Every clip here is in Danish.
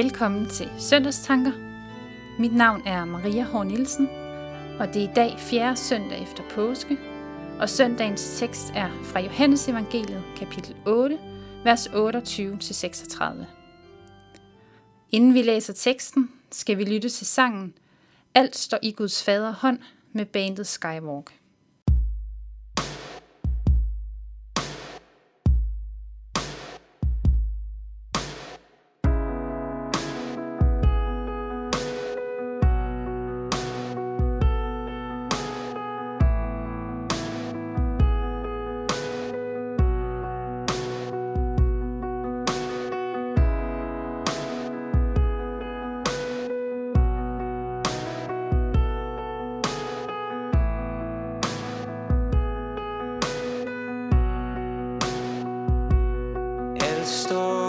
Velkommen til Søndagstanker. Mit navn er Maria Hår Nielsen, og det er i dag fjerde søndag efter påske, og søndagens tekst er fra Johannes Evangeliet, kapitel 8, vers 28-36. Inden vi læser teksten, skal vi lytte til sangen Alt står i Guds fader hånd med bandet Skywalk. the storm.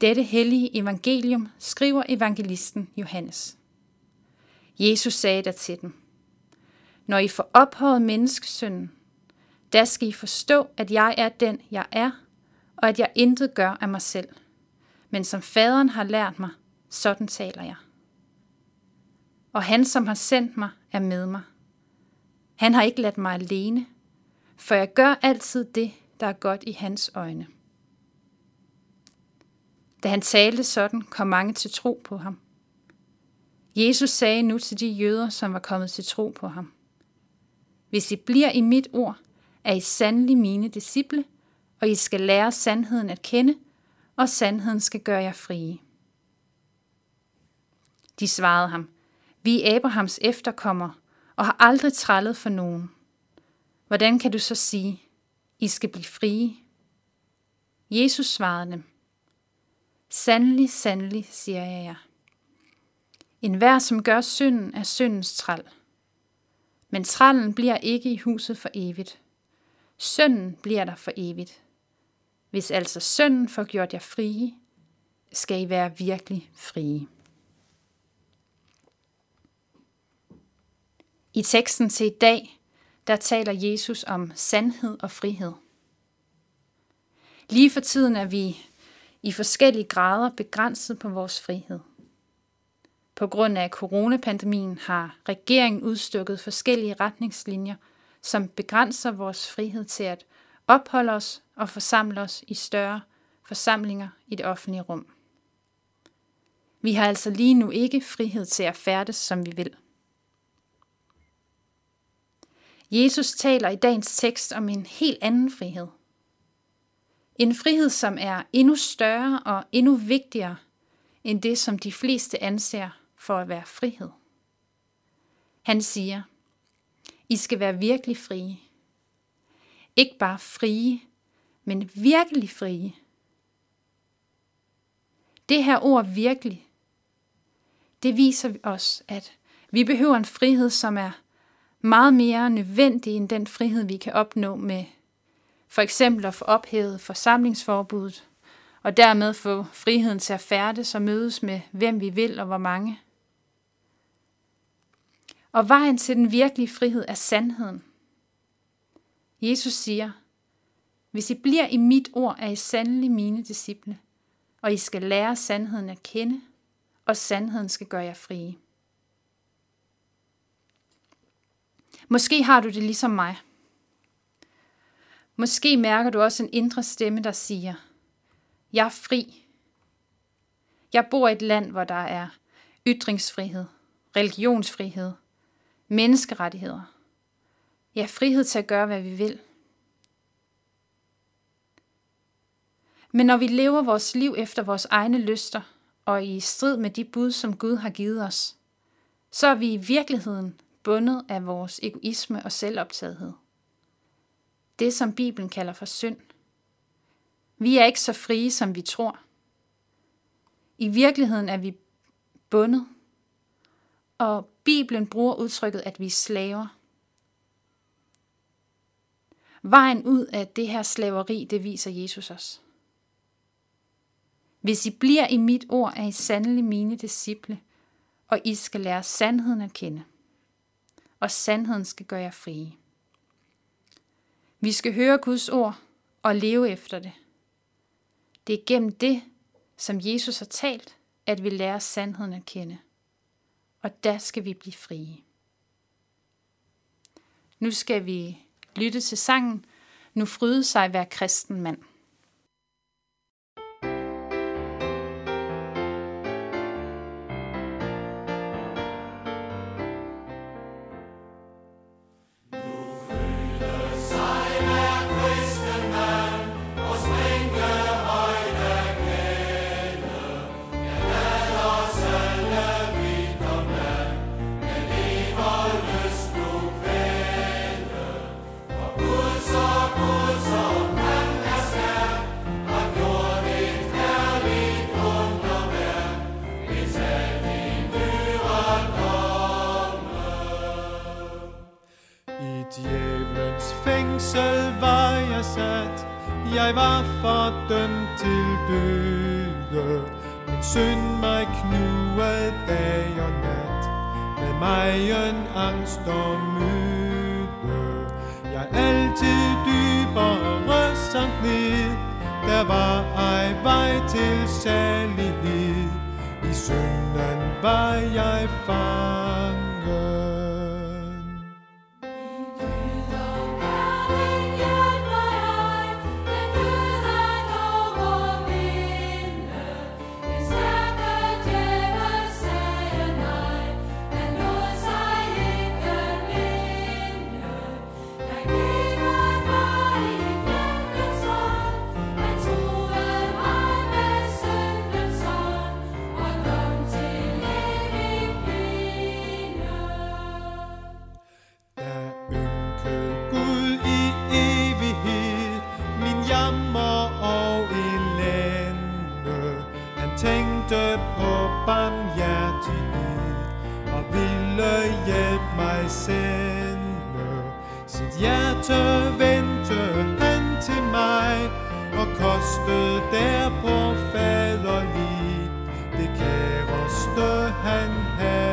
Dette hellige evangelium skriver evangelisten Johannes. Jesus sagde der til dem, Når I får ophøjet menneskesønnen, da skal I forstå, at jeg er den, jeg er, og at jeg intet gør af mig selv. Men som faderen har lært mig, sådan taler jeg. Og han, som har sendt mig, er med mig. Han har ikke ladt mig alene, for jeg gør altid det, der er godt i hans øjne. Da han talte sådan, kom mange til tro på ham. Jesus sagde nu til de jøder, som var kommet til tro på ham. Hvis I bliver i mit ord, er I sandelig mine disciple, og I skal lære sandheden at kende, og sandheden skal gøre jer frie. De svarede ham, vi er Abrahams efterkommere og har aldrig trællet for nogen. Hvordan kan du så sige, I skal blive frie? Jesus svarede dem, Sandelig, sandelig, siger jeg jer. En hver, som gør synden, er syndens træl. Men trallen bliver ikke i huset for evigt. Sønnen bliver der for evigt. Hvis altså sønnen får gjort jer frie, skal I være virkelig frie. I teksten til i dag, der taler Jesus om sandhed og frihed. Lige for tiden er vi i forskellige grader begrænset på vores frihed. På grund af coronapandemien har regeringen udstukket forskellige retningslinjer, som begrænser vores frihed til at opholde os og forsamle os i større forsamlinger i det offentlige rum. Vi har altså lige nu ikke frihed til at færdes, som vi vil. Jesus taler i dagens tekst om en helt anden frihed. En frihed, som er endnu større og endnu vigtigere end det, som de fleste anser for at være frihed. Han siger, I skal være virkelig frie. Ikke bare frie, men virkelig frie. Det her ord virkelig, det viser os, at vi behøver en frihed, som er meget mere nødvendig end den frihed, vi kan opnå med for eksempel at få ophævet forsamlingsforbuddet, og dermed få friheden til at færdes og mødes med hvem vi vil og hvor mange. Og vejen til den virkelige frihed er sandheden. Jesus siger, hvis I bliver i mit ord, er I sandelig mine disciple, og I skal lære sandheden at kende, og sandheden skal gøre jer frie. Måske har du det ligesom mig. Måske mærker du også en indre stemme, der siger, jeg er fri. Jeg bor i et land, hvor der er ytringsfrihed, religionsfrihed, menneskerettigheder. Jeg frihed til at gøre, hvad vi vil. Men når vi lever vores liv efter vores egne lyster og i strid med de bud, som Gud har givet os, så er vi i virkeligheden bundet af vores egoisme og selvoptagethed. Det, som Bibelen kalder for synd. Vi er ikke så frie, som vi tror. I virkeligheden er vi bundet, og Bibelen bruger udtrykket, at vi er slaver. Vejen ud af det her slaveri, det viser Jesus os. Hvis I bliver i mit ord, er I sandelig mine disciple, og I skal lære sandheden at kende og sandheden skal gøre jer frie. Vi skal høre Guds ord og leve efter det. Det er gennem det, som Jesus har talt, at vi lærer sandheden at kende. Og der skal vi blive frie. Nu skal vi lytte til sangen Nu fryde sig hver kristen mand. jeg var fordømt til døde. Men synd mig knugede dag og nat, med mig en angst og myte. Jeg altid dybere sank ned, der var ej vej til salighed. I synden var jeg fanget. barmhjertig og ville hjælpe mig sende sit hjerte vendte han til mig og kostede derpå faderlig. Det kæreste han havde